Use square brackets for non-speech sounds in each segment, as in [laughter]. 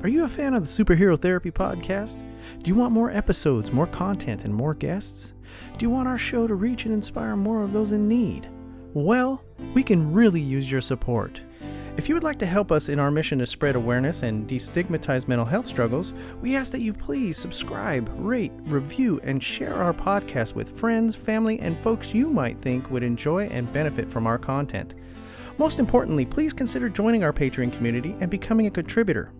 Are you a fan of the Superhero Therapy Podcast? Do you want more episodes, more content, and more guests? Do you want our show to reach and inspire more of those in need? Well, we can really use your support. If you would like to help us in our mission to spread awareness and destigmatize mental health struggles, we ask that you please subscribe, rate, review, and share our podcast with friends, family, and folks you might think would enjoy and benefit from our content. Most importantly, please consider joining our Patreon community and becoming a contributor.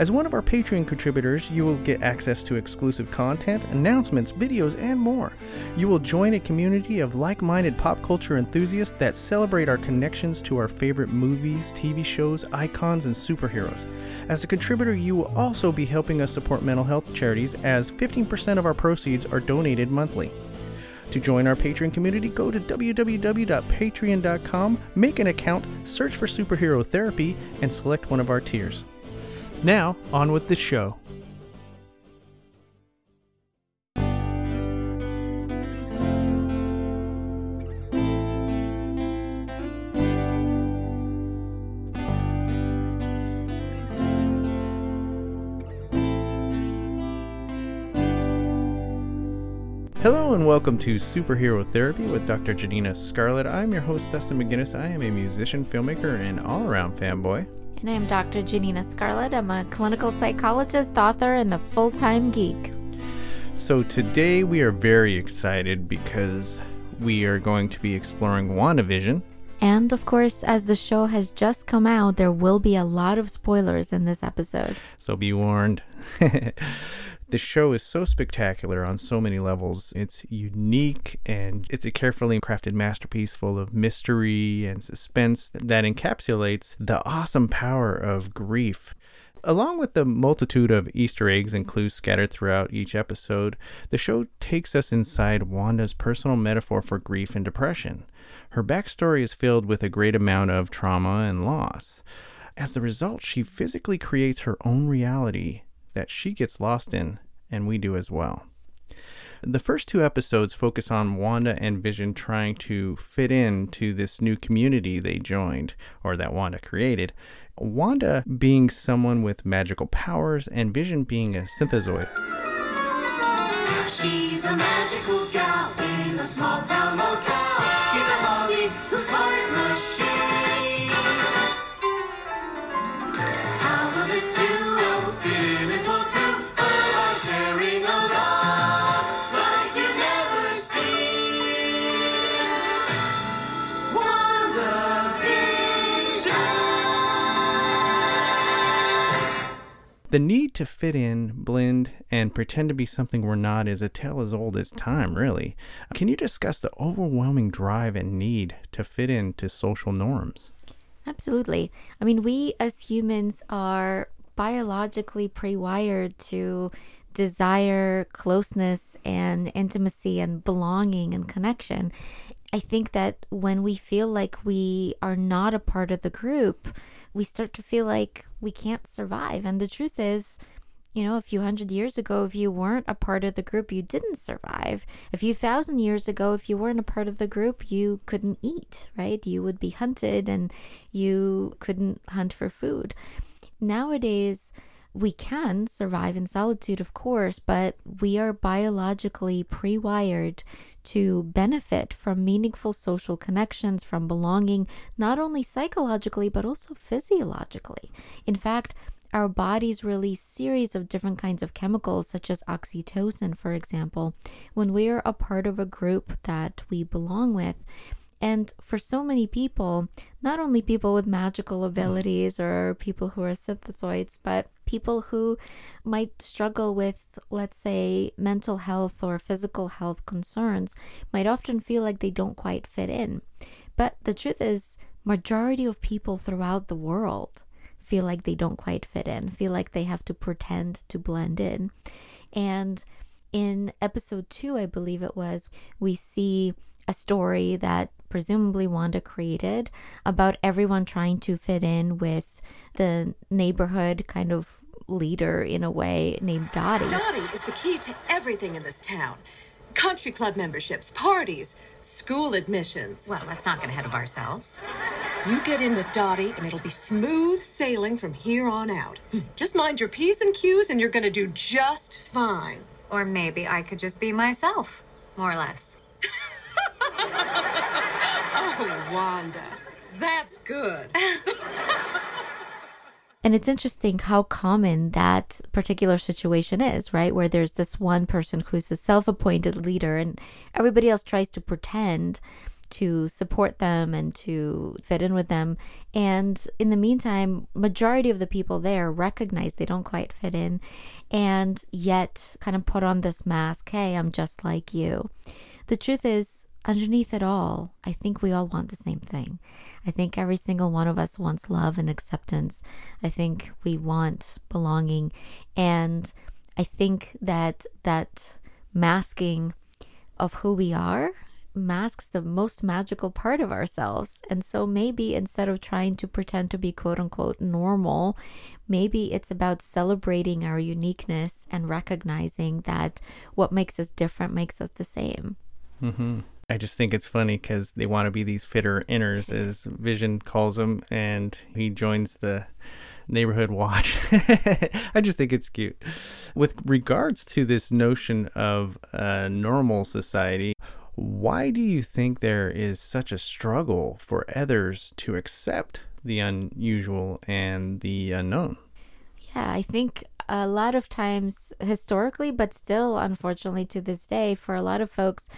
As one of our Patreon contributors, you will get access to exclusive content, announcements, videos, and more. You will join a community of like minded pop culture enthusiasts that celebrate our connections to our favorite movies, TV shows, icons, and superheroes. As a contributor, you will also be helping us support mental health charities, as 15% of our proceeds are donated monthly. To join our Patreon community, go to www.patreon.com, make an account, search for Superhero Therapy, and select one of our tiers. Now, on with the show. Hello and welcome to Superhero Therapy with Dr. Janina Scarlet. I'm your host, Dustin McGinnis. I am a musician, filmmaker, and all around fanboy. And I'm Dr. Janina Scarlet. I'm a clinical psychologist, author, and the full time geek. So today we are very excited because we are going to be exploring WandaVision. And of course, as the show has just come out, there will be a lot of spoilers in this episode. So be warned. [laughs] the show is so spectacular on so many levels. It's unique and it's a carefully crafted masterpiece full of mystery and suspense that encapsulates the awesome power of grief. Along with the multitude of Easter eggs and clues scattered throughout each episode, the show takes us inside Wanda's personal metaphor for grief and depression. Her backstory is filled with a great amount of trauma and loss. As the result, she physically creates her own reality that she gets lost in, and we do as well. The first two episodes focus on Wanda and Vision trying to fit in to this new community they joined, or that Wanda created. Wanda being someone with magical powers, and Vision being a synthezoid. She's a magical gal in a small town The need to fit in, blend, and pretend to be something we're not is a tale as old as time, really. Can you discuss the overwhelming drive and need to fit into social norms? Absolutely. I mean, we as humans are biologically pre wired to desire closeness and intimacy and belonging and connection. I think that when we feel like we are not a part of the group, we start to feel like we can't survive. And the truth is, you know, a few hundred years ago, if you weren't a part of the group, you didn't survive. A few thousand years ago, if you weren't a part of the group, you couldn't eat, right? You would be hunted and you couldn't hunt for food. Nowadays, we can survive in solitude, of course, but we are biologically pre wired to benefit from meaningful social connections, from belonging, not only psychologically, but also physiologically. In fact, our bodies release series of different kinds of chemicals such as oxytocin for example when we are a part of a group that we belong with and for so many people not only people with magical mm. abilities or people who are synthezoids but people who might struggle with let's say mental health or physical health concerns might often feel like they don't quite fit in but the truth is majority of people throughout the world feel like they don't quite fit in, feel like they have to pretend to blend in. And in episode two, I believe it was, we see a story that presumably Wanda created about everyone trying to fit in with the neighborhood kind of leader in a way named Dottie. Dottie is the key to everything in this town country club memberships, parties, school admissions. Well, let's not get ahead of ourselves. You get in with Dottie, and it'll be smooth sailing from here on out. Just mind your P's and Q's, and you're going to do just fine. Or maybe I could just be myself, more or less. [laughs] Oh, Wanda. That's good. [laughs] And it's interesting how common that particular situation is, right? Where there's this one person who's a self appointed leader and everybody else tries to pretend to support them and to fit in with them. And in the meantime, majority of the people there recognize they don't quite fit in and yet kind of put on this mask, hey, I'm just like you. The truth is, underneath it all, I think we all want the same thing. I think every single one of us wants love and acceptance. I think we want belonging. And I think that that masking of who we are masks the most magical part of ourselves. And so maybe instead of trying to pretend to be quote unquote normal, maybe it's about celebrating our uniqueness and recognizing that what makes us different makes us the same. Mm-hmm. I just think it's funny because they want to be these fitter inners, as Vision calls them, and he joins the neighborhood watch. [laughs] I just think it's cute. With regards to this notion of a normal society, why do you think there is such a struggle for others to accept the unusual and the unknown? Yeah, I think a lot of times historically, but still, unfortunately, to this day, for a lot of folks,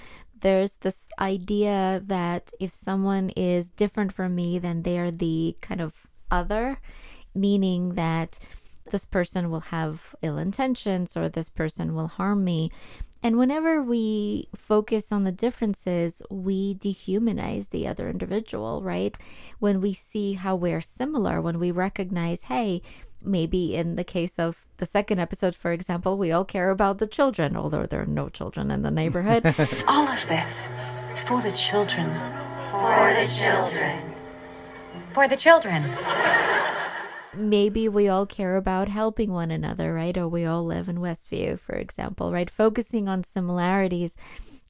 there's this idea that if someone is different from me, then they're the kind of other, meaning that this person will have ill intentions or this person will harm me. And whenever we focus on the differences, we dehumanize the other individual, right? When we see how we're similar, when we recognize, hey, maybe in the case of the second episode, for example, we all care about the children, although there are no children in the neighborhood. [laughs] All of this is for the children. For the children. For the children. maybe we all care about helping one another, right? Or we all live in Westview, for example, right? Focusing on similarities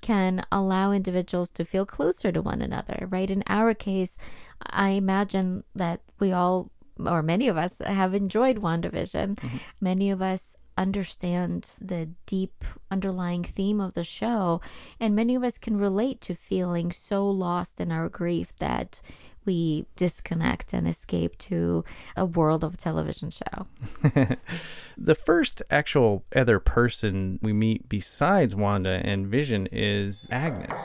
can allow individuals to feel closer to one another, right? In our case, I imagine that we all, or many of us, have enjoyed WandaVision. Mm-hmm. Many of us understand the deep underlying theme of the show, and many of us can relate to feeling so lost in our grief that we disconnect and escape to a world of television show. [laughs] the first actual other person we meet besides Wanda and Vision is Agnes.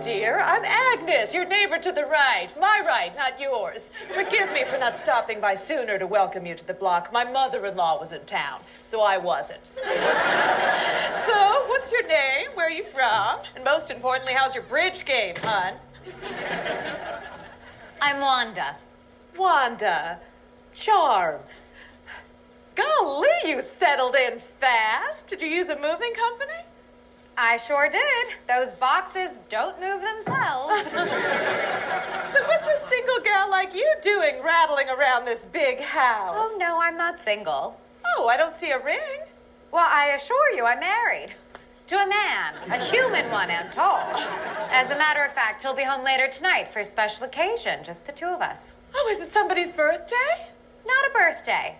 Dear. I'm Agnes, your neighbor to the right. My right, not yours. Forgive me for not stopping by sooner to welcome you to the block. My mother in law was in town, so I wasn't. [laughs] so, what's your name? Where are you from? And most importantly, how's your bridge game, hon? I'm Wanda. Wanda. Charmed. Golly, you settled in fast. Did you use a moving company? I sure did. Those boxes don't move themselves. [laughs] so, what's a single gal like you doing rattling around this big house? Oh, no, I'm not single. Oh, I don't see a ring. Well, I assure you, I'm married. To a man, a human one and tall. As a matter of fact, he'll be home later tonight for a special occasion, just the two of us. Oh, is it somebody's birthday? Not a birthday.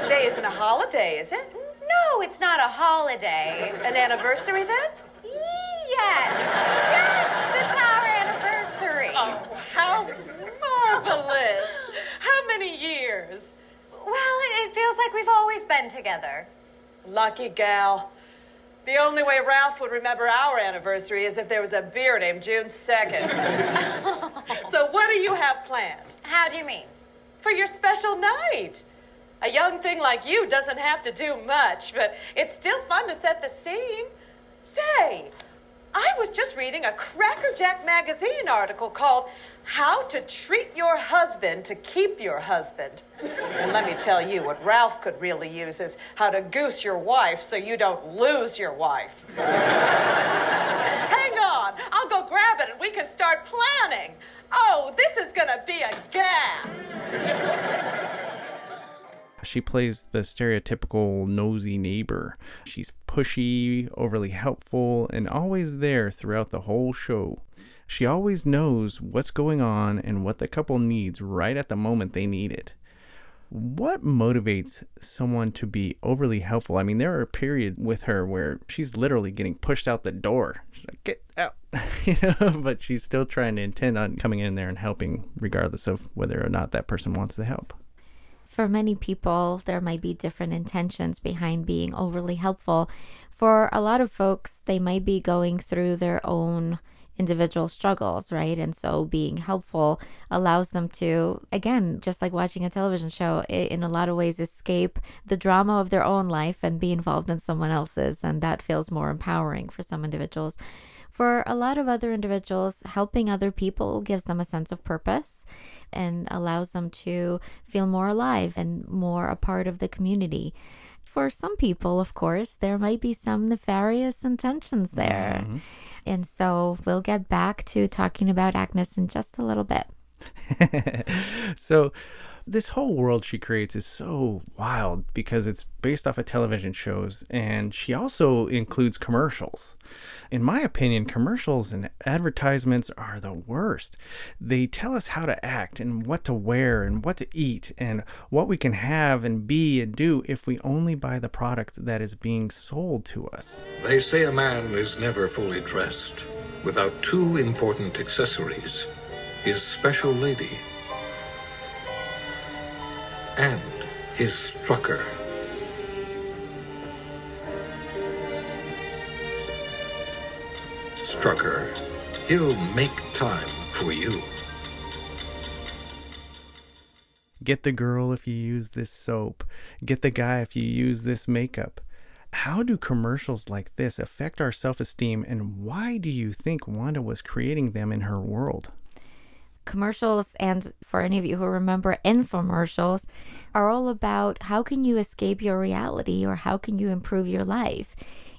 Today isn't a holiday, is it? No, it's not a holiday. An anniversary then? Yes. Yes, it's our anniversary. Oh, how marvelous. How many years? Well, it feels like we've always been together. Lucky gal. The only way Ralph would remember our anniversary is if there was a beer named June 2nd. [laughs] so, what do you have planned? How do you mean? For your special night. A young thing like you doesn't have to do much, but it's still fun to set the scene. Say, I was just reading a Crackerjack magazine article called How to Treat Your Husband to Keep Your Husband. And let me tell you, what Ralph could really use is how to goose your wife so you don't lose your wife. Hang on, I'll go grab it and we can start planning. Oh, this is gonna be a gas. She plays the stereotypical nosy neighbor. She's pushy, overly helpful, and always there throughout the whole show. She always knows what's going on and what the couple needs right at the moment they need it. What motivates someone to be overly helpful? I mean, there are periods with her where she's literally getting pushed out the door. She's like, "Get out," [laughs] you know, but she's still trying to intend on coming in there and helping, regardless of whether or not that person wants the help for many people, there might be different intentions behind being overly helpful. For a lot of folks, they might be going through their own individual struggles, right? And so being helpful allows them to, again, just like watching a television show, in a lot of ways escape the drama of their own life and be involved in someone else's. And that feels more empowering for some individuals. For a lot of other individuals, helping other people gives them a sense of purpose and allows them to feel more alive and more a part of the community. For some people, of course, there might be some nefarious intentions there. Mm-hmm. And so we'll get back to talking about Agnes in just a little bit. [laughs] so, this whole world she creates is so wild because it's based off of television shows and she also includes commercials. In my opinion, commercials and advertisements are the worst. They tell us how to act and what to wear and what to eat and what we can have and be and do if we only buy the product that is being sold to us. They say a man is never fully dressed without two important accessories his special lady and his strucker. Strucker, he'll make time for you. Get the girl if you use this soap. Get the guy if you use this makeup. How do commercials like this affect our self esteem, and why do you think Wanda was creating them in her world? Commercials and for any of you who remember infomercials are all about how can you escape your reality or how can you improve your life?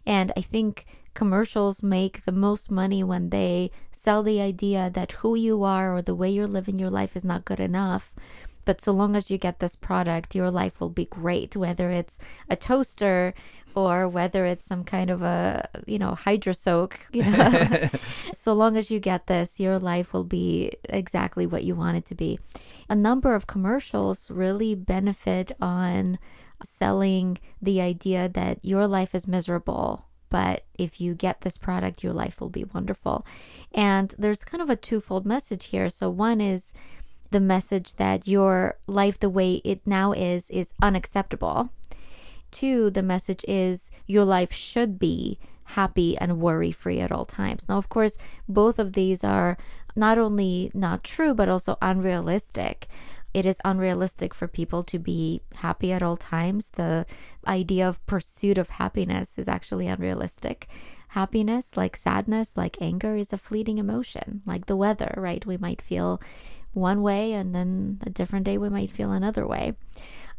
And i think commercials make the most money when they sell the idea that who you are or the way you're living your life is not good enough but so long as you get this product, your life will be great, whether it's a toaster or whether it's some kind of a, you know, Hydra Soak, you know. [laughs] [laughs] so long as you get this, your life will be exactly what you want it to be. A number of commercials really benefit on selling the idea that your life is miserable but if you get this product, your life will be wonderful. And there's kind of a twofold message here. So, one is the message that your life the way it now is is unacceptable. Two, the message is your life should be happy and worry free at all times. Now, of course, both of these are not only not true, but also unrealistic. It is unrealistic for people to be happy at all times. The idea of pursuit of happiness is actually unrealistic. Happiness, like sadness, like anger, is a fleeting emotion, like the weather, right? We might feel one way and then a different day we might feel another way.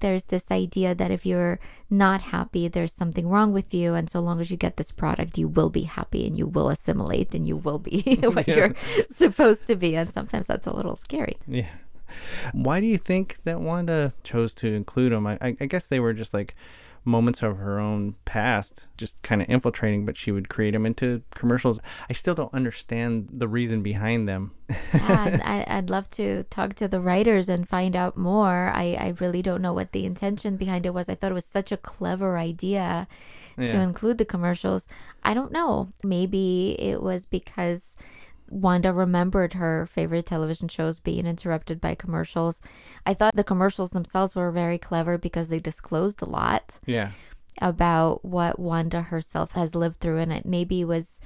There's this idea that if you're not happy, there's something wrong with you. And so long as you get this product, you will be happy and you will assimilate and you will be [laughs] [laughs] what yeah. you're supposed to be. And sometimes that's a little scary. Yeah. Why do you think that Wanda chose to include them? I, I guess they were just like moments of her own past just kind of infiltrating, but she would create them into commercials. I still don't understand the reason behind them. yeah, [laughs] I, would love to talk to the writers and find out more. I, I really don't know what the intention behind it was. I thought it was such a clever idea to yeah. include the commercials. I don't know. Maybe it was because Wanda remembered her favorite television shows being interrupted by commercials. I thought the commercials themselves were very clever because they disclosed a lot. Yeah. About what Wanda herself has lived through, and it maybe was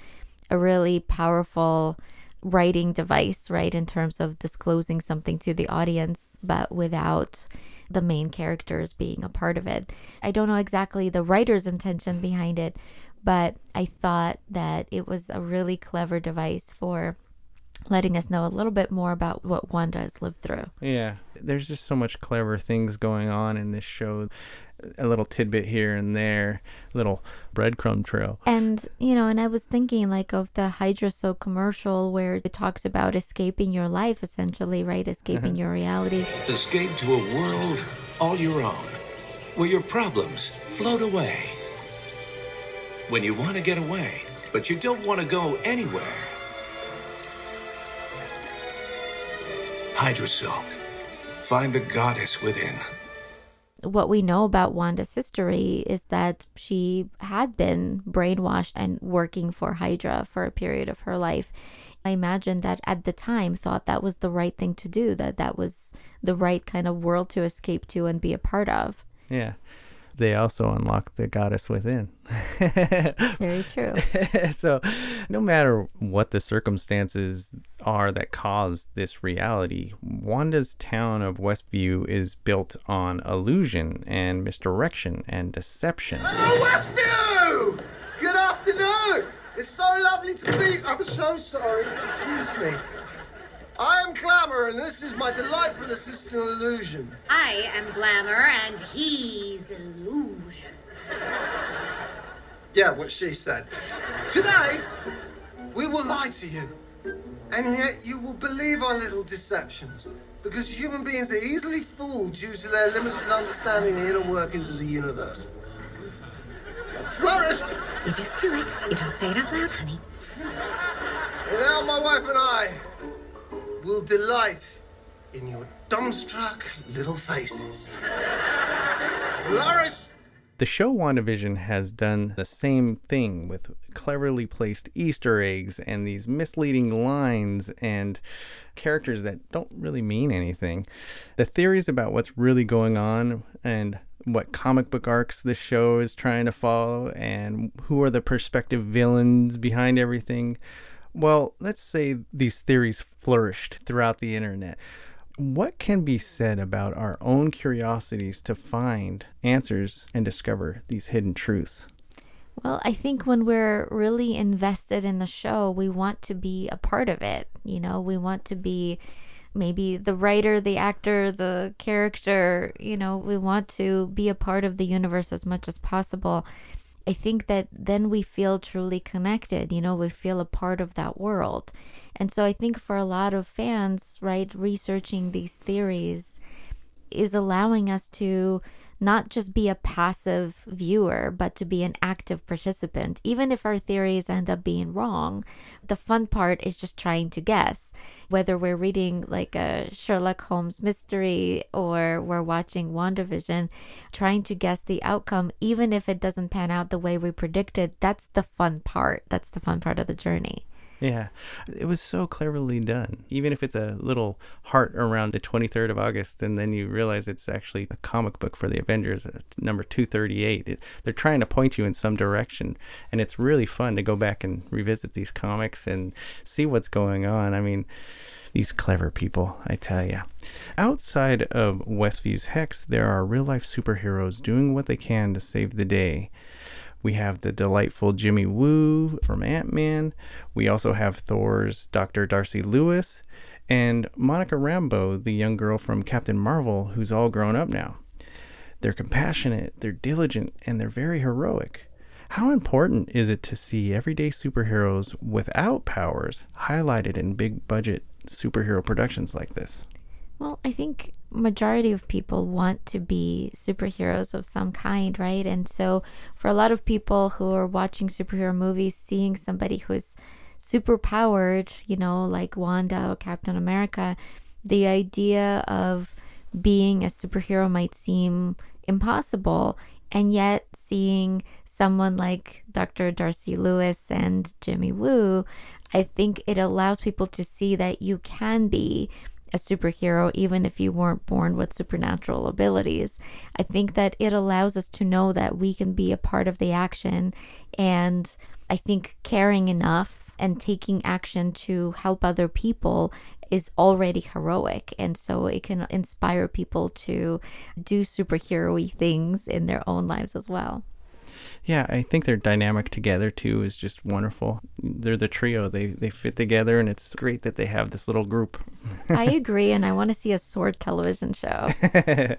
a really powerful writing device, right, in terms of disclosing something to the audience, but without the main characters being a part of it. I don't know exactly the writer's intention behind it, but I thought that it was a really clever device for letting us know a little bit more about what Wanda has lived through. Yeah, there's just so much clever things going on in this show. A little tidbit here and there, little breadcrumb trail. And, you know, and I was thinking like of the Hydra Soak commercial where it talks about escaping your life, essentially, right? Escaping uh-huh. your reality. Escape to a world all your own, where your problems float away. When you want to get away, but you don't want to go anywhere. Hydra Soak. Find the goddess within. what we know about Wanda's history is that she had been brainwashed and working for Hydra for a period of her life. I imagine that at the time thought that was the right thing to do, that that was the right kind of world to escape to and be a part of. Yeah. They also unlock the goddess within. [laughs] Very true. [laughs] so, no matter what the circumstances are that cause this reality, Wanda's town of Westview is built on illusion and misdirection and deception. Hello, Westview! Good afternoon! It's so lovely to meet. I'm so sorry. Excuse me. I am Glamour, and this is my delightful assistant Illusion. I am Glamour, and he's Illusion. Yeah, what she said. Today, we will lie to you, and yet you will believe our little deceptions. Because human beings are easily fooled due to their limited understanding of the inner workings of the universe. Flourish! You just do it. You don't say it out loud, honey. Now my wife and I will delight in your dumbstruck little faces. Flourish! The show WandaVision has done the same thing with cleverly placed Easter eggs and these misleading lines and characters that don't really mean anything. The theories about what's really going on and what comic book arcs the show is trying to follow and who are the prospective villains behind everything. Well, let's say these theories flourished throughout the internet what can be said about our own curiosities to find answers and discover these hidden truths? Well, I think when we're really invested in the show, we want to be a part of it. You know, we want to be maybe the writer, the actor, the character, you know, we want to be a part of the universe as much as possible. I think that then we feel truly connected, you know, we feel a part of that world. And so I think for a lot of fans, right, researching these theories is allowing us to not just be a passive viewer, but to be an active participant. Even if our theories end up being wrong, the fun part is just trying to guess. Whether we're reading like a Sherlock Holmes mystery or we're watching WandaVision, trying to guess the outcome, even if it doesn't pan out the way we predicted, that's the fun part. That's the fun part of the journey. Yeah, it was so cleverly done. Even if it's a little heart around the 23rd of August, and then you realize it's actually a comic book for the Avengers, it's number 238. It, they're trying to point you in some direction, and it's really fun to go back and revisit these comics and see what's going on. I mean, these clever people, I tell you. Outside of Westview's Hex, there are real life superheroes doing what they can to save the day. We have the delightful Jimmy Woo from Ant Man. We also have Thor's Dr. Darcy Lewis and Monica Rambeau, the young girl from Captain Marvel, who's all grown up now. They're compassionate, they're diligent, and they're very heroic. How important is it to see everyday superheroes without powers highlighted in big budget superhero productions like this? Well, I think majority of people want to be superheroes of some kind, right? And so for a lot of people who are watching superhero movies, seeing somebody who's super powered, you know, like Wanda or Captain America, the idea of being a superhero might seem impossible. And yet, seeing someone like Dr. Darcy Lewis and Jimmy Woo, I think it allows people to see that you can be a superhero even if you weren't born with supernatural abilities. I think that it allows us to know that we can be a part of the action and I think caring enough and taking action to help other people is already heroic and so it can inspire people to do superhero things in their own lives as well. Yeah, I think their dynamic together too is just wonderful. They're the trio. They they fit together, and it's great that they have this little group. I [laughs] agree, and I want to see a SWORD television show. [laughs]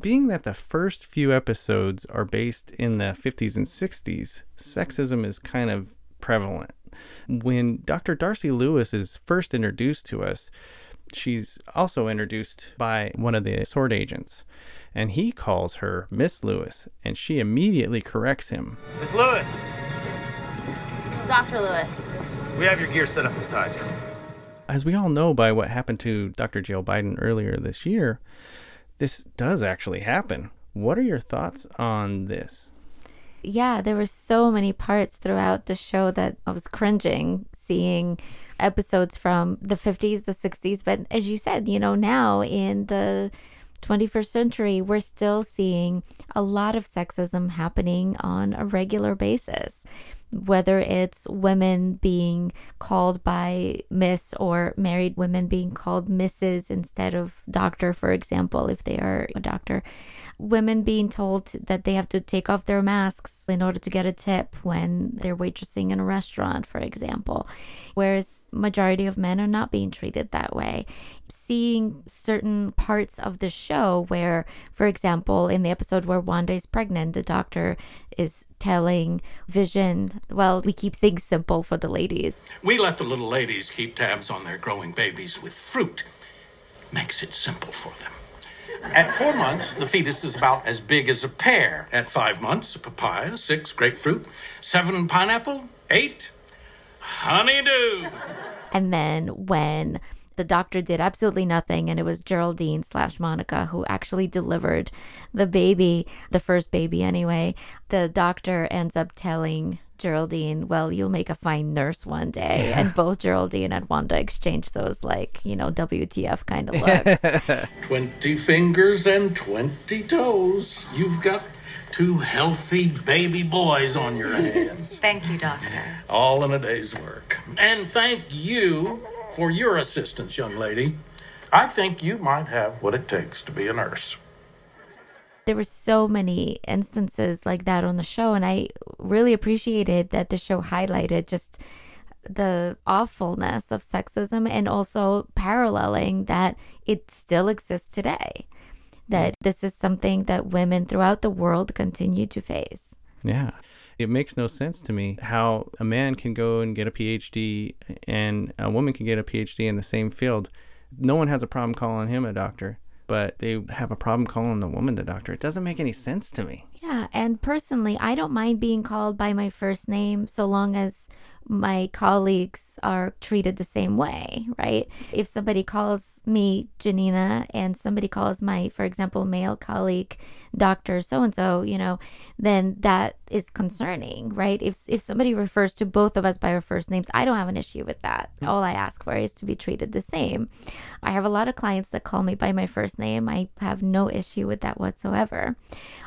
Being that the first few episodes are based in the 50s and 60s, sexism is kind of prevalent. When Dr. Darcy Lewis is first introduced to us, she's also introduced by one of the SWORD agents, and he calls her Miss Lewis, and she immediately corrects him. Miss Lewis, Dr. Lewis. we have your gear set up beside you. As we all know by what happened to Dr. Jill Biden earlier this year, this does actually happen. What are your thoughts on this? yeah, there were so many parts throughout the show that I was cringing seeing episodes from the 50s, the 60s. But as you said, you know, now in the 21st century, we're still seeing a lot of sexism happening on a regular basis. Whether it's women being called by Miss or married women being called Mrs. instead of doctor, for example, if they are a doctor women being told that they have to take off their masks in order to get a tip when they're waitressing in a restaurant for example whereas majority of men are not being treated that way seeing certain parts of the show where for example in the episode where wanda is pregnant the doctor is telling vision well we keep things simple for the ladies We let the little ladies keep tabs on their growing babies with fruit. Makes it simple for them. At four months, the fetus is about as big as a pear. At five months, a papaya. Six, grapefruit. Seven, pineapple. Eight, honeydew. And then when the doctor did absolutely nothing, and it was Geraldine slash Monica who actually delivered the baby, the first baby anyway, the doctor ends up telling Geraldine, well, you'll make a fine nurse one day. And both Geraldine and Wanda exchange those, like, you know, WTF kind of looks. [laughs] 20 fingers and 20 toes. You've got two healthy baby boys on your hands. [laughs] Thank you, Doctor. All in a day's work. And thank you for your assistance, young lady. I think you might have what it takes to be a nurse. there were so many instances like that on the show and i really appreciated that the show highlighted just the awfulness of sexism and also paralleling that it still exists today that this is something that women throughout the world continue to face Yeah. It makes no sense to me how a man can go and get a PhD and a woman can get a PhD in the same field. No one has a problem calling him a doctor, but they have a problem calling the woman the doctor. It doesn't make any sense to me. Yeah, and personally, I don't mind being called by my first name so long as my colleagues are treated the same way, right? If somebody calls me Janina and somebody calls my, for example, male colleague Dr. so and so, you know, then that is concerning, right? If if somebody refers to both of us by our first names, I don't have an issue with that. Hmm. All I ask for is to be treated the same. I have a lot of clients that call me by my first name. I have no issue with that whatsoever.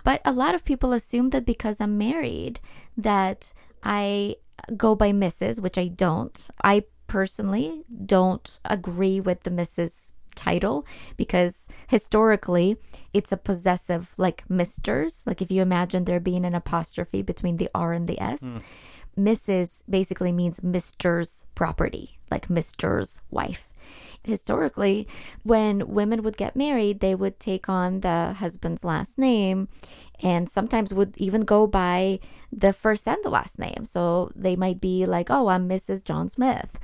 But a lot of people assume that because I'm married that I go by Mrs., which I don't. I personally don't agree with the Mrs title because historically it's a possessive like misters like if you imagine there being an apostrophe between the r and the s hmm. mrs basically means mister's property like mister's wife historically when women would get married they would take on the husband's last name and sometimes would even go by the first and the last name. So they might be like oh i'm mrs john smith.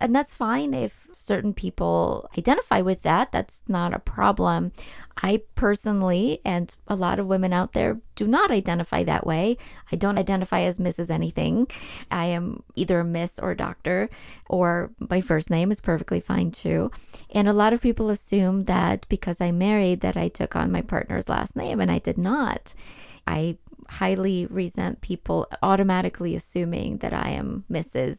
And that's fine if certain people identify with that. That's not a problem. I personally and a lot of women out there do not identify that way. I don't identify as mrs anything. I am either miss or doctor or my first name is perfectly fine too. And a lot of people assume that because i'm married that i took on my partner's last name and i did not i highly resent people automatically assuming that i am mrs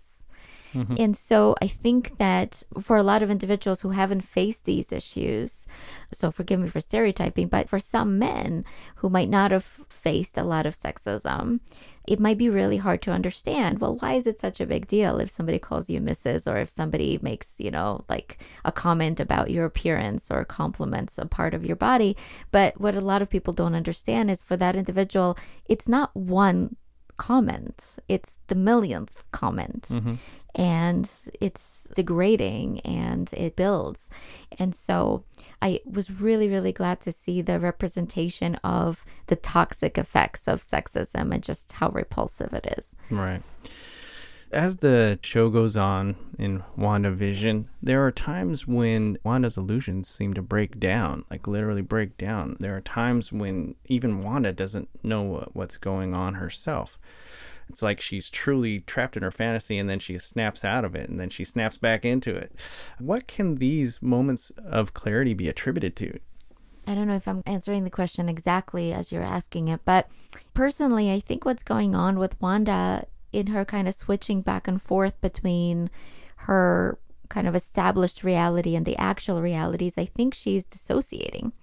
Mm-hmm. And so I think that for a lot of individuals who haven't faced these issues, so forgive me for stereotyping, but for some men who might not have faced a lot of sexism, it might be really hard to understand. Well, why is it such a big deal if somebody calls you Mrs. or if somebody makes, you know, like a comment about your appearance or compliments a part of your body? But what a lot of people don't understand is for that individual, it's not one comment, it's the millionth comment. Mm-hmm. And it's degrading and it builds. And so I was really, really glad to see the representation of the toxic effects of sexism and just how repulsive it is. Right. As the show goes on in WandaVision, there are times when Wanda's illusions seem to break down, like literally break down. There are times when even Wanda doesn't know what's going on herself. It's like she's truly trapped in her fantasy and then she snaps out of it and then she snaps back into it. What can these moments of clarity be attributed to? I don't know if I'm answering the question exactly as you're asking it, but personally, I think what's going on with Wanda in her kind of switching back and forth between her kind of established reality and the actual realities, I think she's dissociating.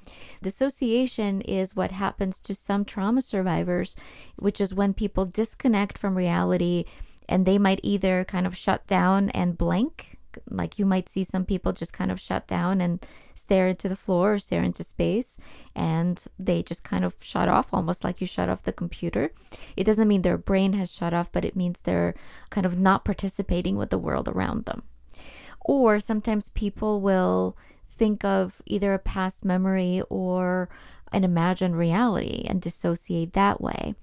Dissociation is what happens to some trauma survivors, which is when people disconnect from reality and they might either kind of shut down and blank like you might see some people just kind of shut down and stare into the floor or stare into space and they just kind of shut off almost like you shut off the computer it doesn't mean their brain has shut off but it means they're kind of not participating with the world around them or sometimes people will think of either a past memory or an imagined reality and dissociate that way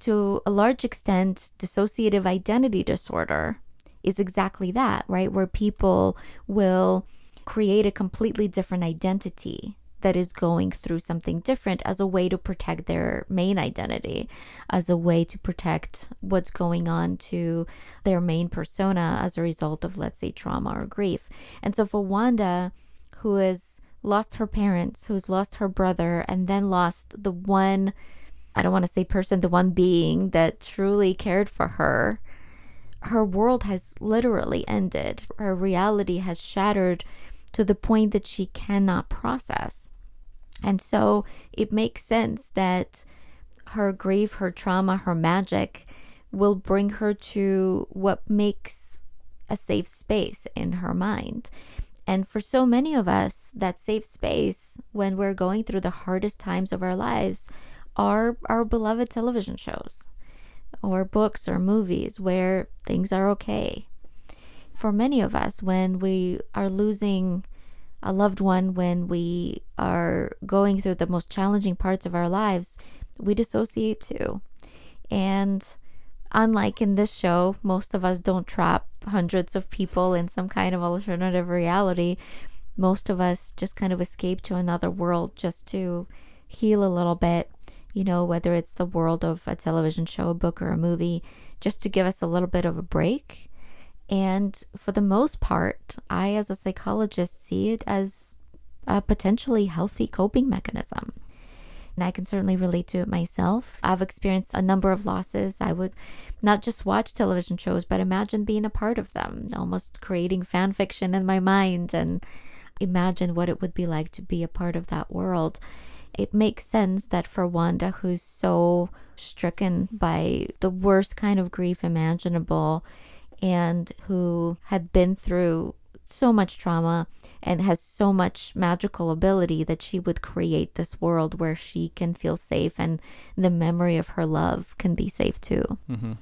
to a large extent dissociative identity disorder is exactly that, right? Where people will create a completely different identity that is going through something different as a way to protect their main identity, as a way to protect what's going on to their main persona as a result of, let's say, trauma or grief. And so for Wanda, who has lost her parents, who's lost her brother, and then lost the one, I don't want to say person, the one being that truly cared for her her world has literally ended. Her reality has shattered to the point that she cannot process. And so it makes sense that her grief, her trauma, her magic will bring her to what makes a safe space in her mind. And for so many of us, that safe space when we're going through the hardest times of our lives are our beloved television shows or books or movies where things are okay. For many of us, when we are losing a loved one, when we are going through the most challenging parts of our lives, we dissociate too. And unlike in this show, most of us don't trap hundreds of people in some kind of alternative reality. Most of us just kind of escape to another world just to heal a little bit you know, whether it's the world of a television show, a book, or a movie, just to give us a little bit of a break. And for the most part, I, as a psychologist, see it as a potentially healthy coping mechanism. And I can certainly relate to it myself. I've experienced a number of losses. I would not just watch television shows, but imagine being a part of them, almost creating fan fiction in my mind and imagine what it would be like to be a part of that world it makes sense that for Wanda, who's so stricken by the worst kind of grief imaginable and who had been through so much trauma and has so much magical ability that she would create this world where she can feel safe and the memory of her love can be safe too. Mm-hmm.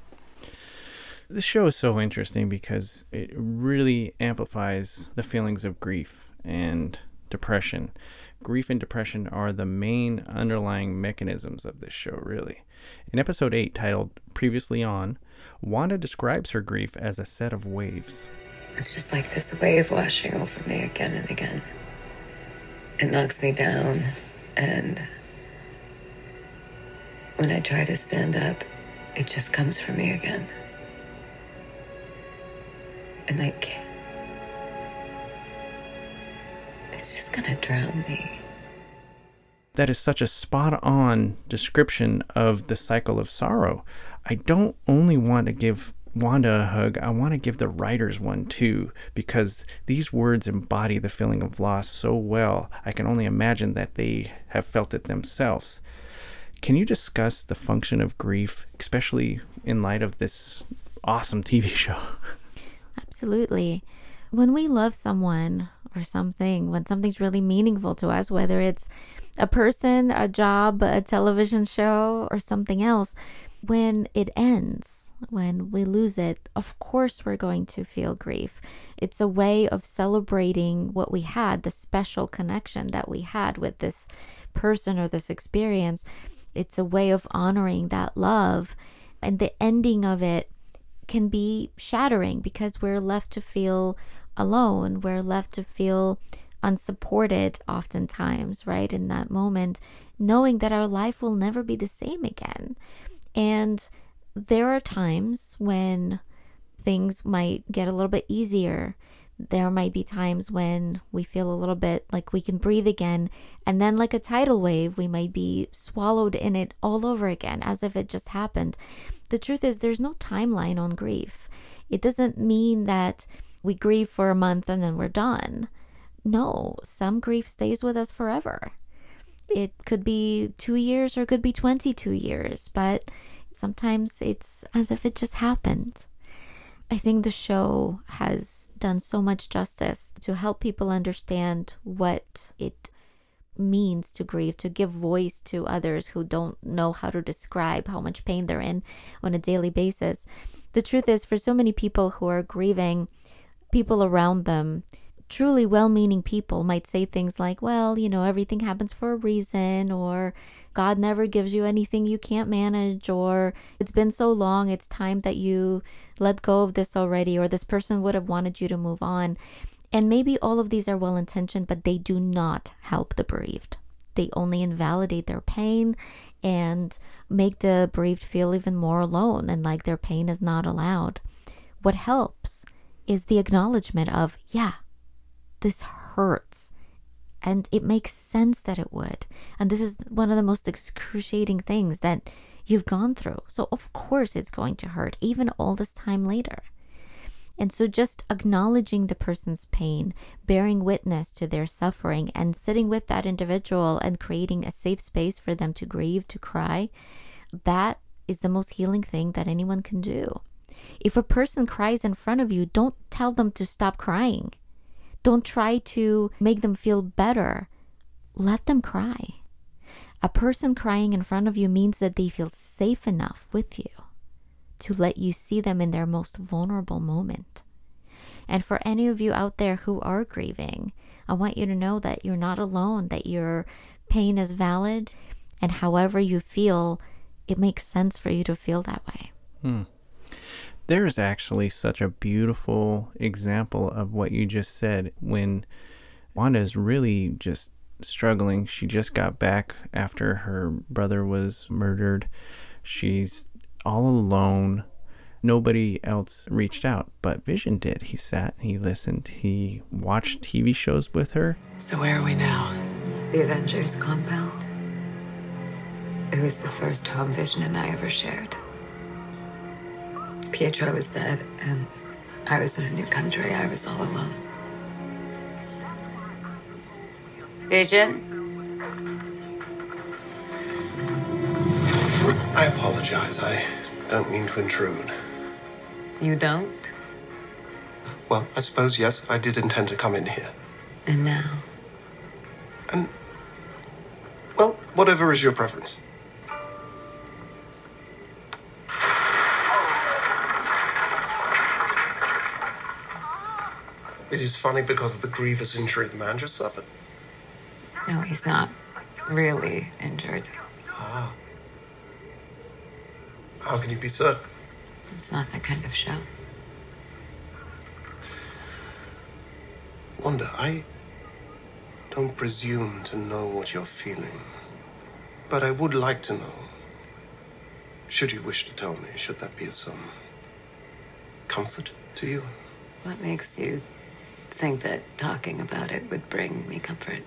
This show is so interesting because it really amplifies the feelings of grief and depression. Grief and depression are the main underlying mechanisms of this show, really. In episode 8, titled Previously On, Wanda describes her grief as a set of waves. It's just like this wave washing over me again and again. It knocks me down, and when I try to stand up, it just comes for me again. And I can't. It's just gonna drown me. That is such a spot on description of the cycle of sorrow. I don't only want to give Wanda a hug, I want to give the writers one too, because these words embody the feeling of loss so well. I can only imagine that they have felt it themselves. Can you discuss the function of grief, especially in light of this awesome TV [laughs] show? Absolutely. When we love someone or something, when something's really meaningful to us, whether it's a person, a job, a television show, or something else, when it ends, when we lose it, of course we're going to feel grief. It's a way of celebrating what we had, the special connection that we had with this person or this experience. It's a way of honoring that love. And the ending of it can be shattering because we're left to feel alone. We're left to feel unsupported oftentimes, right? In that moment, knowing that our life will never be the same again. And there are times when things might get a little bit easier. There might be times when we feel a little bit like we can breathe again. And then, like a tidal wave, we might be swallowed in it all over again as if it just happened. The truth is, there's no timeline on grief. It doesn't mean that we grieve for a month and then we're done. No, some grief stays with us forever. It could be two years or it could be 22 years, but sometimes it's as if it just happened. I think the show has done so much justice to help people understand what it means to grieve, to give voice to others who don't know how to describe how much pain they're in on a daily basis. The truth is, for so many people who are grieving, people around them truly well meaning people might say things like, well, you know, everything happens for a reason, or God never gives you anything you can't manage, or it's been so long, it's time that you let go of this already, or this person would have wanted you to move on. And maybe all of these are well intentioned, but they do not help the bereaved. They only invalidate their pain and make the bereaved feel even more alone and like their pain is not allowed. What helps is the acknowledgement of, yeah, this hurts. And it makes sense that it would. And this is one of the most excruciating things that you've gone through. So, of course, it's going to hurt, even all this time later. And so, just acknowledging the person's pain, bearing witness to their suffering, and sitting with that individual and creating a safe space for them to grieve, to cry, that is the most healing thing that anyone can do. If a person cries in front of you, don't tell them to stop crying. Don't try to make them feel better. Let them cry. A person crying in front of you means that they feel safe enough with you to let you see them in their most vulnerable moment. And for any of you out there who are grieving, I want you to know that you're not alone, that your pain is valid, and however you feel, it makes sense for you to feel that way. Hmm. There's actually such a beautiful example of what you just said when Wanda is really just struggling. She just got back after her brother was murdered. She's all alone. Nobody else reached out, but Vision did. He sat, he listened, he watched TV shows with her. So, where are we now? The Avengers compound. It was the first home Vision and I ever shared. Pietro was dead, and I was in a new country. I was all alone. Vision? I apologize. I don't mean to intrude. You don't? Well, I suppose, yes, I did intend to come in here. And now? And, well, whatever is your preference. It is funny because of the grievous injury the man just suffered. No, he's not really injured. Ah. How can you be certain? It's not that kind of show. Wanda, I don't presume to know what you're feeling. But I would like to know. Should you wish to tell me, should that be of some comfort to you? What makes you think that talking about it would bring me comfort?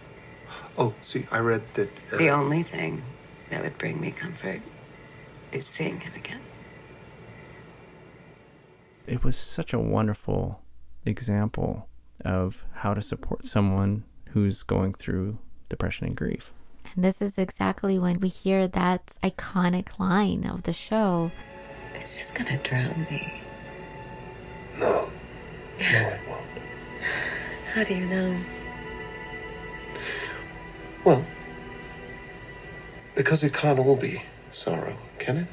Oh, see, I read that. Uh, The only thing that would bring me comfort is seeing him again. It was such a wonderful example of how to support someone who's going through depression and grief. And this is exactly when we hear that iconic line of the show. It's just gonna drown me. No. No, it won't. How do you know? Well, because it can't all be sorrow, can it?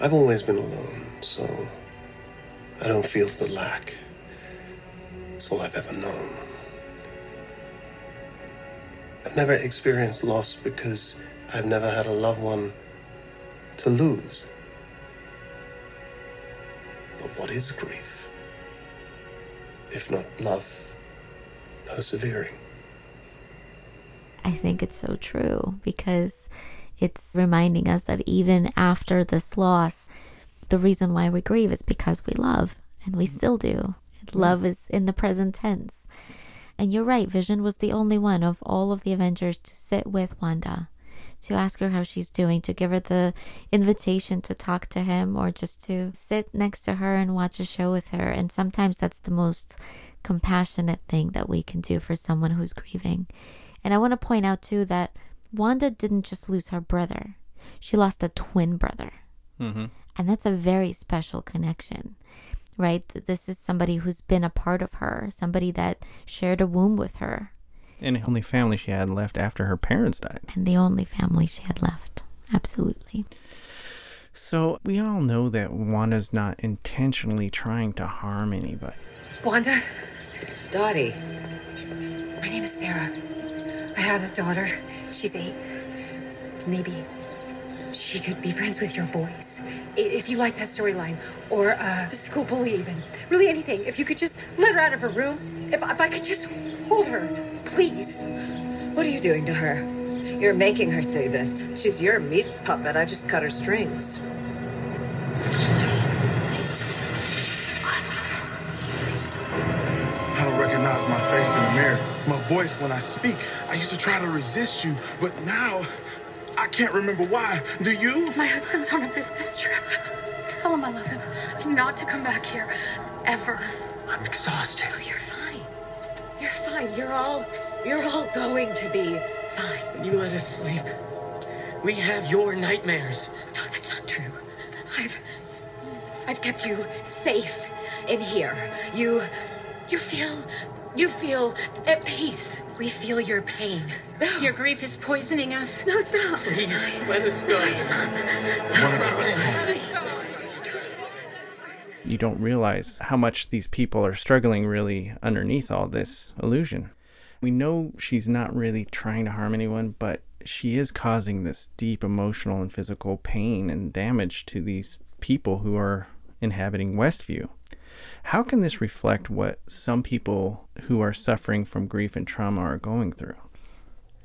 I've always been alone, so I don't feel the lack. It's all I've ever known. I've never experienced loss because I've never had a loved one to lose. But what is grief? If not love persevering? I think it's so true because it's reminding us that even after this loss, the reason why we grieve is because we love, and we mm. still do. Love is in the present tense. And you're right, Vision was the only one of all of the Avengers to sit with Wanda, to ask her how she's doing, to give her the invitation to talk to him, or just to sit next to her and watch a show with her. And sometimes that's the most compassionate thing that we can do for someone who's grieving. And I want to point out too that Wanda didn't just lose her brother, she lost a twin brother. Mm-hmm. And that's a very special connection, right? This is somebody who's been a part of her, somebody that shared a womb with her, And the only family she had left after her parents died. and the only family she had left. Absolutely. So we all know that Wanda's not intentionally trying to harm anybody. Wanda, Dottie, my name is Sarah. I have a daughter. She's eight. Maybe she could be friends with your boys. If you like that storyline. Or uh, the school bully, even. Really anything. If you could just let her out of her room. If, if I could just hold her. Please. what are you doing to her? You're making her say this. She's your meat puppet. I just cut her strings. I don't recognize my face in the mirror. My voice when I speak. I used to try to resist you, but now I can't remember why. Do you? My husband's on a business trip. Tell him I love him. Not to come back here. Ever. I'm exhausted. Oh, you're fine. You're fine. You're all you're all going to be fine. When you let us sleep, we have your nightmares. No, that's not true. I've I've kept you safe in here. You you feel you feel at peace. We feel your pain. Your grief is poisoning us. No, stop. Please, let us go. You don't realize how much these people are struggling really underneath all this illusion. We know she's not really trying to harm anyone, but she is causing this deep emotional and physical pain and damage to these people who are inhabiting Westview. How can this reflect what some people who are suffering from grief and trauma are going through?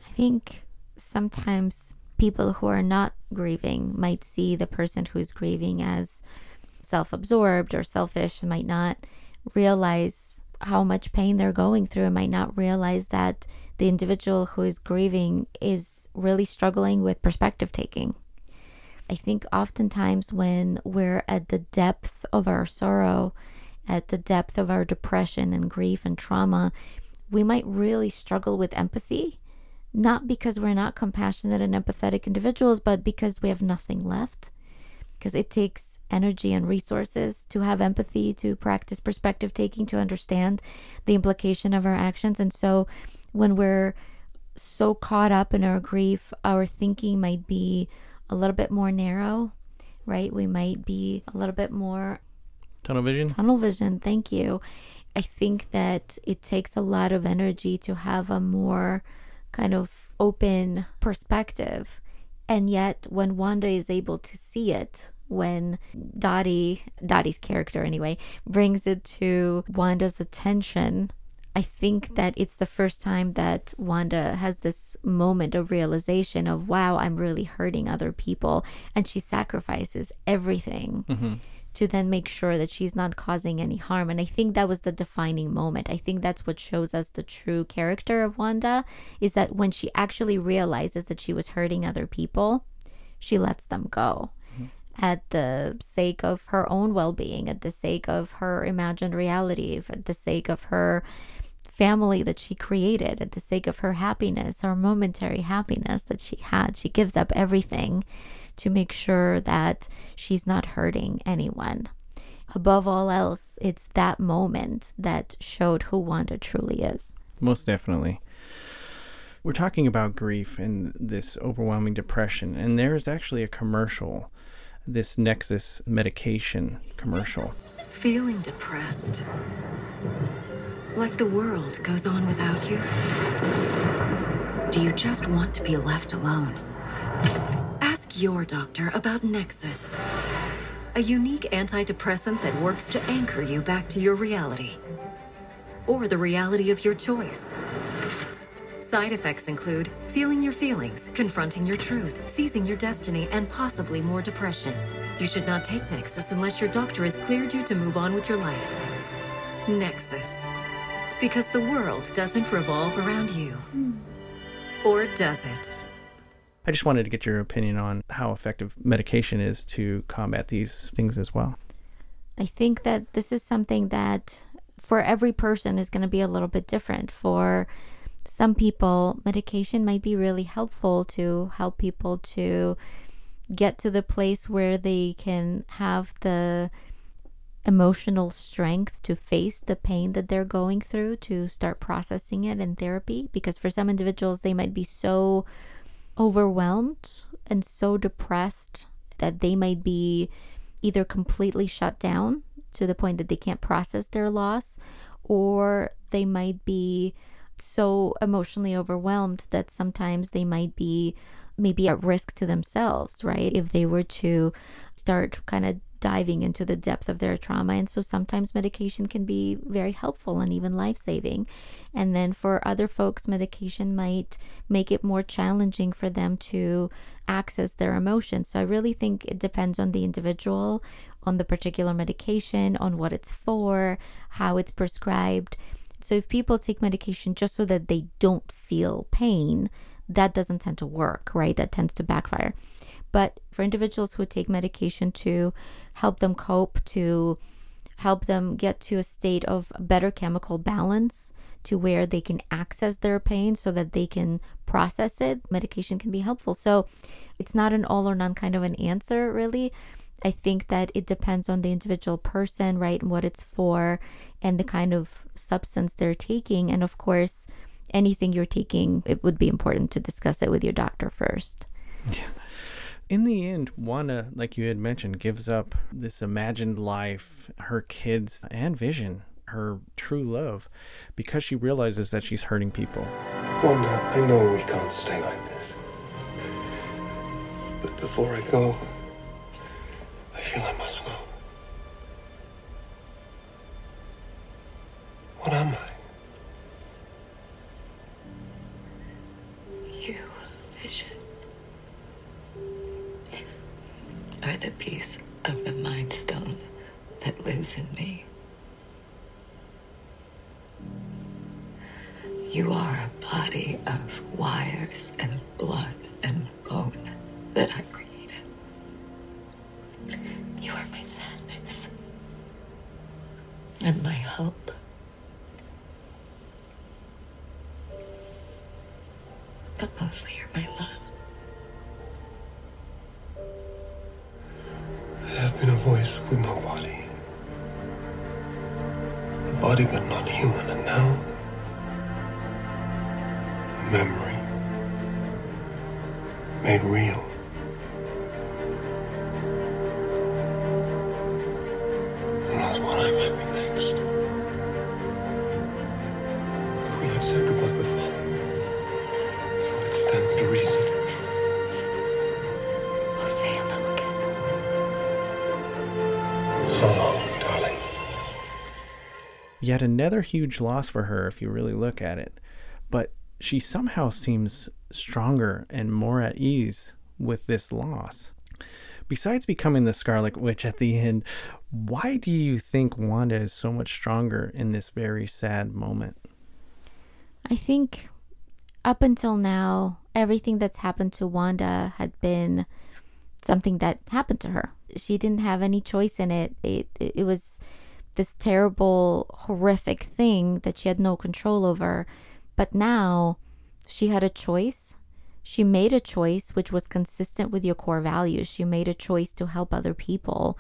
I think sometimes people who are not grieving might see the person who's grieving as self absorbed or selfish and might not realize how much pain they're going through and might not realize that the individual who is grieving is really struggling with perspective taking. I think oftentimes when we're at the depth of our sorrow, at the depth of our depression and grief and trauma, we might really struggle with empathy, not because we're not compassionate and empathetic individuals, but because we have nothing left. Because it takes energy and resources to have empathy, to practice perspective taking, to understand the implication of our actions. And so when we're so caught up in our grief, our thinking might be a little bit more narrow, right? We might be a little bit more Tunnel vision? tunnel vision. Thank you. I think that it takes a lot of energy to have a more kind of open perspective. And yet, when Wanda is able to see it, when Dottie, Dottie's character anyway, brings it to Wanda's attention, I think that it's the first time that Wanda has this moment of realization of, wow, I'm really hurting other people. And she sacrifices everything mm-hmm. To then make sure that she's not causing any harm. And I think that was the defining moment. I think that's what shows us the true character of Wanda is that when she actually realizes that she was hurting other people, she lets them go. Mm-hmm. at the sake of her own well being, at the sake of her imagined reality, at the sake of her family that she created, at the sake of her happiness, her momentary happiness that she had. She gives up everything to make sure that she's not hurting anyone. Above all else, it's that moment that showed who Wanda truly is. Most definitely. We're talking about grief and this overwhelming depression, and there's actually a commercial, this Nexus medication commercial. Feeling depressed? Like the world goes on without you? Do you just want to be left alone? Ask your doctor about Nexus, a unique antidepressant that works to anchor you back to your reality or the reality of your choice. Side effects include feeling your feelings, confronting your truth, seizing your destiny, and possibly more depression. You should not take Nexus unless your doctor has cleared you to move on with your life. Nexus. Because the world doesn't revolve around you. Or does it? I just wanted to get your opinion on how effective medication is to combat these things as well. I think that this is something that for every person is going to be a little bit different. For some people, medication might be really helpful to help people to get to the place where they can have the emotional strength to face the pain that they're going through, to start processing it in therapy. Because for some individuals, they might be so overwhelmed and so depressed that they might be either completely shut down to the point that they can't process their loss, or they might be so emotionally overwhelmed that sometimes they might be maybe at risk to themselves, right? If they were to start kind of diving into the depth of their trauma. And so sometimes medication can be very helpful and even life saving. And then for other folks, medication might make it more challenging for them to access their emotions. So I really think it depends on the individual, on the particular medication, on what it's for, how it's prescribed. So if people take medication just so that they don't feel pain, that doesn't tend to work, right? That tends to backfire. But for individuals who take medication to help them cope, to help them get to a state of better chemical balance to where they can access their pain so that they can process it, medication can be helpful. So it's not an all or none kind of an answer, really. I think that it depends on the individual person, right? And what it's for and the kind of substance they're taking. And of course, anything you're taking, it would be important to discuss it with your doctor first. Yeah. In the end, Wanda, like you had mentioned, gives up this imagined life, her kids, and vision, her true love, because she realizes that she's hurting people. Wanda, I know we can't stay like this. But before I go, I feel I must know. What am I? You, Vision, are the piece of the Mind Stone that lives in me. You are a body of wires and blood and bone that I created. You are my sadness and my hope. But mostly you're my love. I have been a voice with no body. A body but not human, and now a memory made real. Who knows what I might be next? We have said goodbye before, so it stands to reason. Yet another huge loss for her if you really look at it. But she somehow seems stronger and more at ease with this loss. Besides becoming the Scarlet Witch at the end, why do you think Wanda is so much stronger in this very sad moment? I think up until now, everything that's happened to Wanda had been something that happened to her. She didn't have any choice in it. It it was this terrible, horrific thing that she had no control over. But now she had a choice. She made a choice which was consistent with your core values. She made a choice to help other people.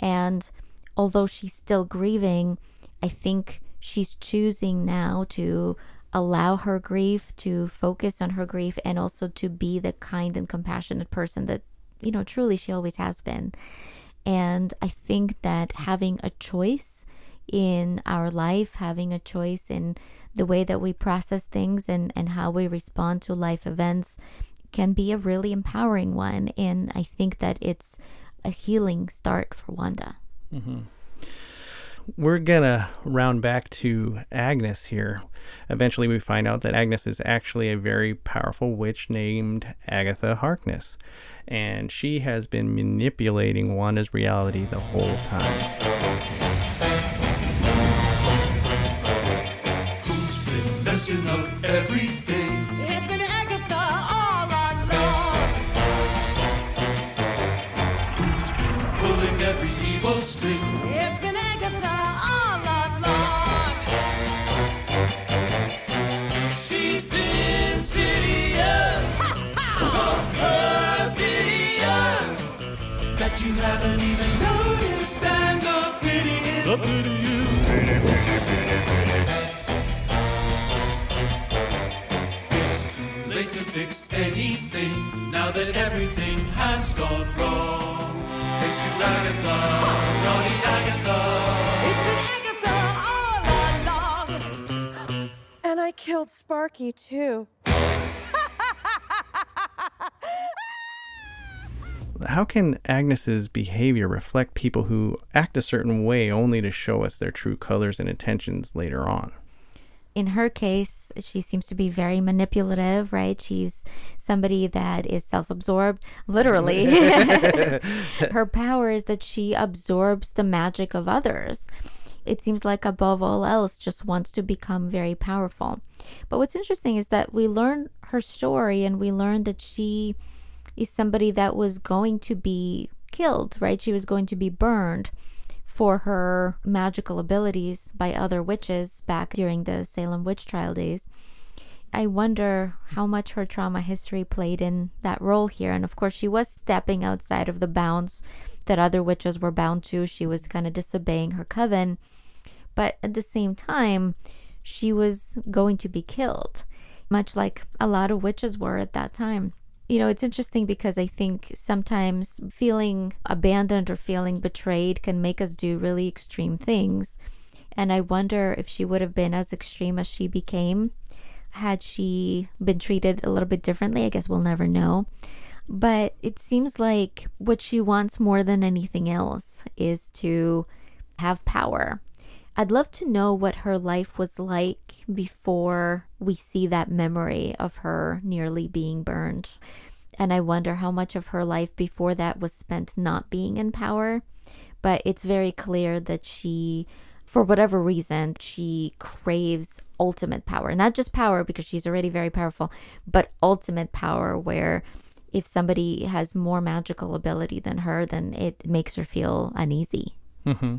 And although she's still grieving, I think she's choosing now to allow her grief, to focus on her grief, and also to be the kind and compassionate person that, you know, truly she always has been. And I think that having a choice in our life, having a choice in the way that we process things and, and how we respond to life events can be a really empowering one. And I think that it's a healing start for Wanda. Mm-hmm. We're gonna round back to Agnes here. Eventually, we find out that Agnes is actually a very powerful witch named Agatha Harkness, and she has been manipulating Wanda's reality the whole time. messing up everything. It's been Agatha all along. Who's been pulling every evil string? Haven't even noticed, and the pity is. The pity It's too late to fix anything now that everything has gone wrong. Thanks to Agatha, naughty Agatha. It's been Agatha all along. And I killed Sparky too. How can Agnes's behavior reflect people who act a certain way only to show us their true colors and intentions later on? in her case, she seems to be very manipulative, right? She's somebody that is self absorbed, literally. [laughs] [laughs] her power is that she absorbs the magic of others. It seems like, above all else, just wants to become very powerful. But what's interesting is that we learn her story and we learn that she is somebody that was going to be killed, right? She was going to be burned for her magical abilities by other witches back during the Salem witch trial days. I wonder how much her trauma history played in that role here. And of course, she was stepping outside of the bounds that other witches were bound to. She was kind of disobeying her coven. But at the same time, she was going to be killed, much like a lot of witches were at that time you know, it's interesting because I think sometimes feeling abandoned or feeling betrayed can make us do really extreme things. And I wonder if she would have been as extreme as she became had she been treated a little bit differently. I guess we'll never know. But it seems like what she wants more than anything else is to have power. I'd love to know what her life was like before we see that memory of her nearly being burned. And I wonder how much of her life before that was spent not being in power. But it's very clear that she, for whatever reason, she craves ultimate power. Not just power because she's already very powerful, but ultimate power where if somebody has more magical ability than her, then it makes her feel uneasy. Mm-hmm.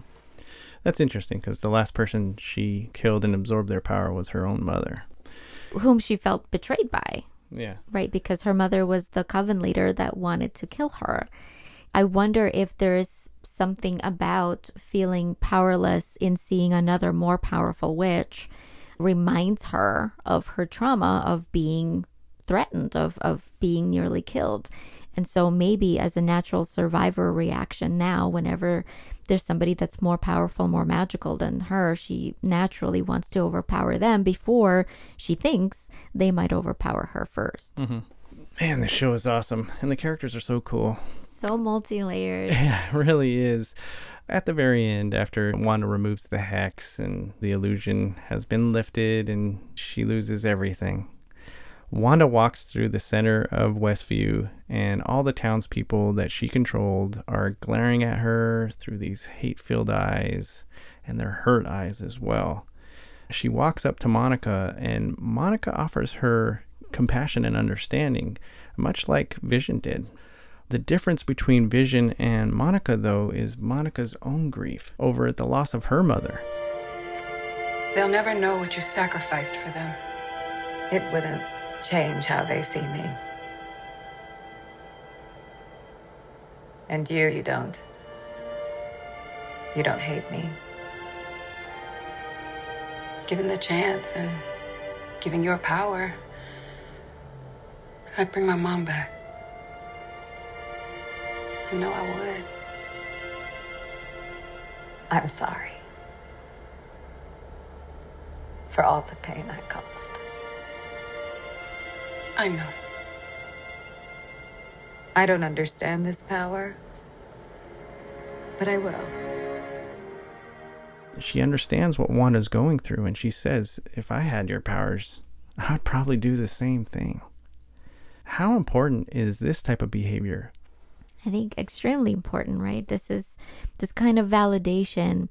That's interesting because the last person she killed and absorbed their power was her own mother, whom she felt betrayed by. Yeah. Right, because her mother was the coven leader that wanted to kill her. I wonder if there's something about feeling powerless in seeing another more powerful witch reminds her of her trauma of being threatened, of, of being nearly killed. And so maybe as a natural survivor reaction now, whenever there's somebody that's more powerful, more magical than her, she naturally wants to overpower them before she thinks they might overpower her 1st mm-hmm. Man, this show is awesome, and the characters are so cool. So multi layered. [laughs] Yeah, it really is. At the very end, after Wanda removes the hex and the illusion has been lifted and she loses everything, Wanda walks through the center of Westview, and all the townspeople that she controlled are glaring at her through these hate filled eyes, and their hurt eyes as well. She walks up to Monica, and Monica offers her compassion and understanding, much like Vision did. The difference between Vision and Monica, though, is Monica's own grief over the loss of her mother. They'll never know what you sacrificed for them. It wouldn't change how they see me. And you, you don't. You don't hate me. Given the chance and given your power, I'd bring my mom back. I know I would. I'm sorry for all the pain I caused. I know. I don't understand this power, but I will. She understands what Wanda's going through, and she says, If I had your powers, I'd probably do the same thing. How important is this type of behavior? I think extremely important, right? This is this kind of validation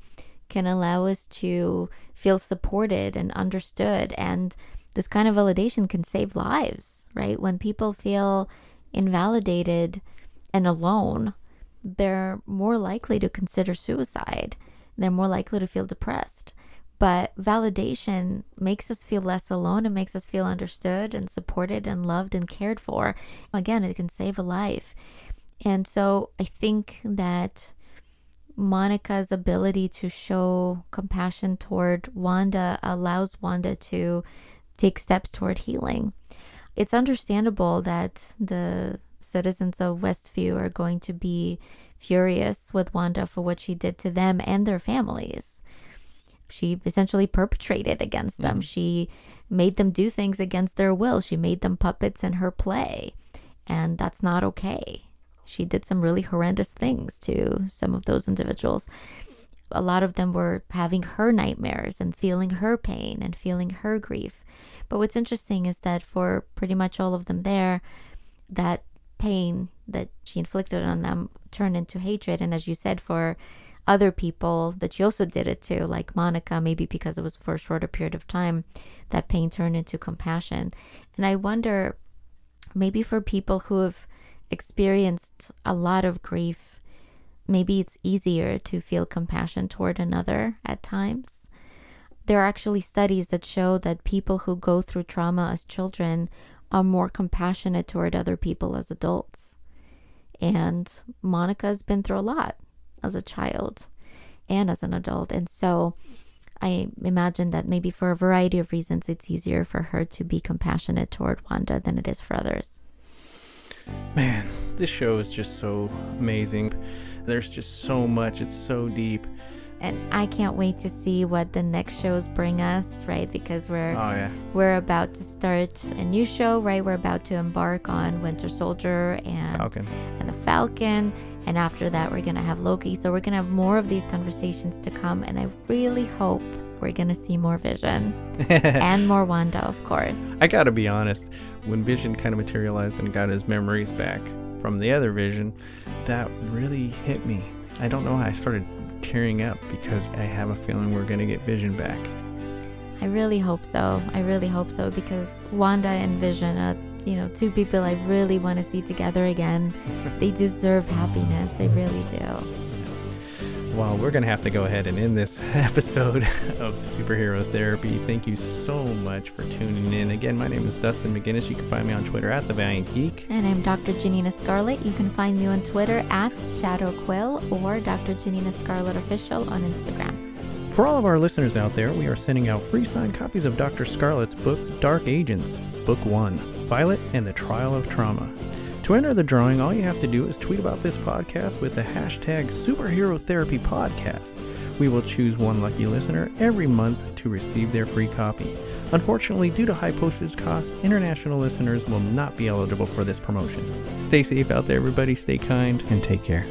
can allow us to feel supported and understood and this kind of validation can save lives, right? When people feel invalidated and alone, they're more likely to consider suicide. They're more likely to feel depressed. But validation makes us feel less alone. It makes us feel understood and supported and loved and cared for. Again, it can save a life. And so I think that Monica's ability to show compassion toward Wanda allows Wanda to take steps toward healing. It's understandable that the citizens of Westview are going to be furious with Wanda for what she did to them and their families. She essentially perpetrated against them. Mm-hmm. She made them do things against their will. She made them puppets in her play. And that's not okay. She did some really horrendous things to some of those individuals. A lot of them were having her nightmares and feeling her pain and feeling her grief. But what's interesting is that for pretty much all of them there, that pain that she inflicted on them turned into hatred. And as you said, for other people that she also did it to, like Monica, maybe because it was for a shorter period of time, that pain turned into compassion. And I wonder, maybe for people who have experienced a lot of grief, maybe it's easier to feel compassion toward another at times. There are actually studies that show that people who go through trauma as children are more compassionate toward other people as adults. And Monica's been through a lot as a child and as an adult. And so I imagine that maybe for a variety of reasons, it's easier for her to be compassionate toward Wanda than it is for others. Man, this show is just so amazing. There's just so much, it's so deep. And I can't wait to see what the next shows bring us, right? Because we're Oh, yeah. we're about to start a new show, right? We're about to embark on Winter Soldier and Falcon. and the Falcon, and after that we're gonna have Loki. So we're gonna have more of these conversations to come, and I really hope we're gonna see more Vision [laughs] and more Wanda, of course. I gotta be honest, when Vision kind of materialized and got his memories back from the other Vision, that really hit me. I don't know how I started tearing up because I have a feeling we're gonna get Vision back. I really hope so. I really hope so because Wanda and Vision are, you know, two people I really want to see together again. [laughs] they deserve happiness. They really do. Well, we're going to have to go ahead and end this [laughs] episode of Superhero Therapy. Thank you so much for tuning in. Again, my name is Dustin McGinnis. You can find me on Twitter at The Valiant Geek. And I'm Dr. Janina Scarlet. You can find me on Twitter at Shadow Quill or Dr. Janina Scarlet Official on Instagram. For all of our listeners out there, we are sending out free signed copies of Dr. Scarlet's book, Dark Agents, Book 1 Violet and the Trial of Trauma. To enter the drawing, all you have to do is tweet about this podcast with the hashtag Superhero Therapy Podcast. We will choose one lucky listener every month to receive their free copy. Unfortunately, due to high postage costs, international listeners will not be eligible for this promotion. Stay safe out there, everybody. Stay kind and take care.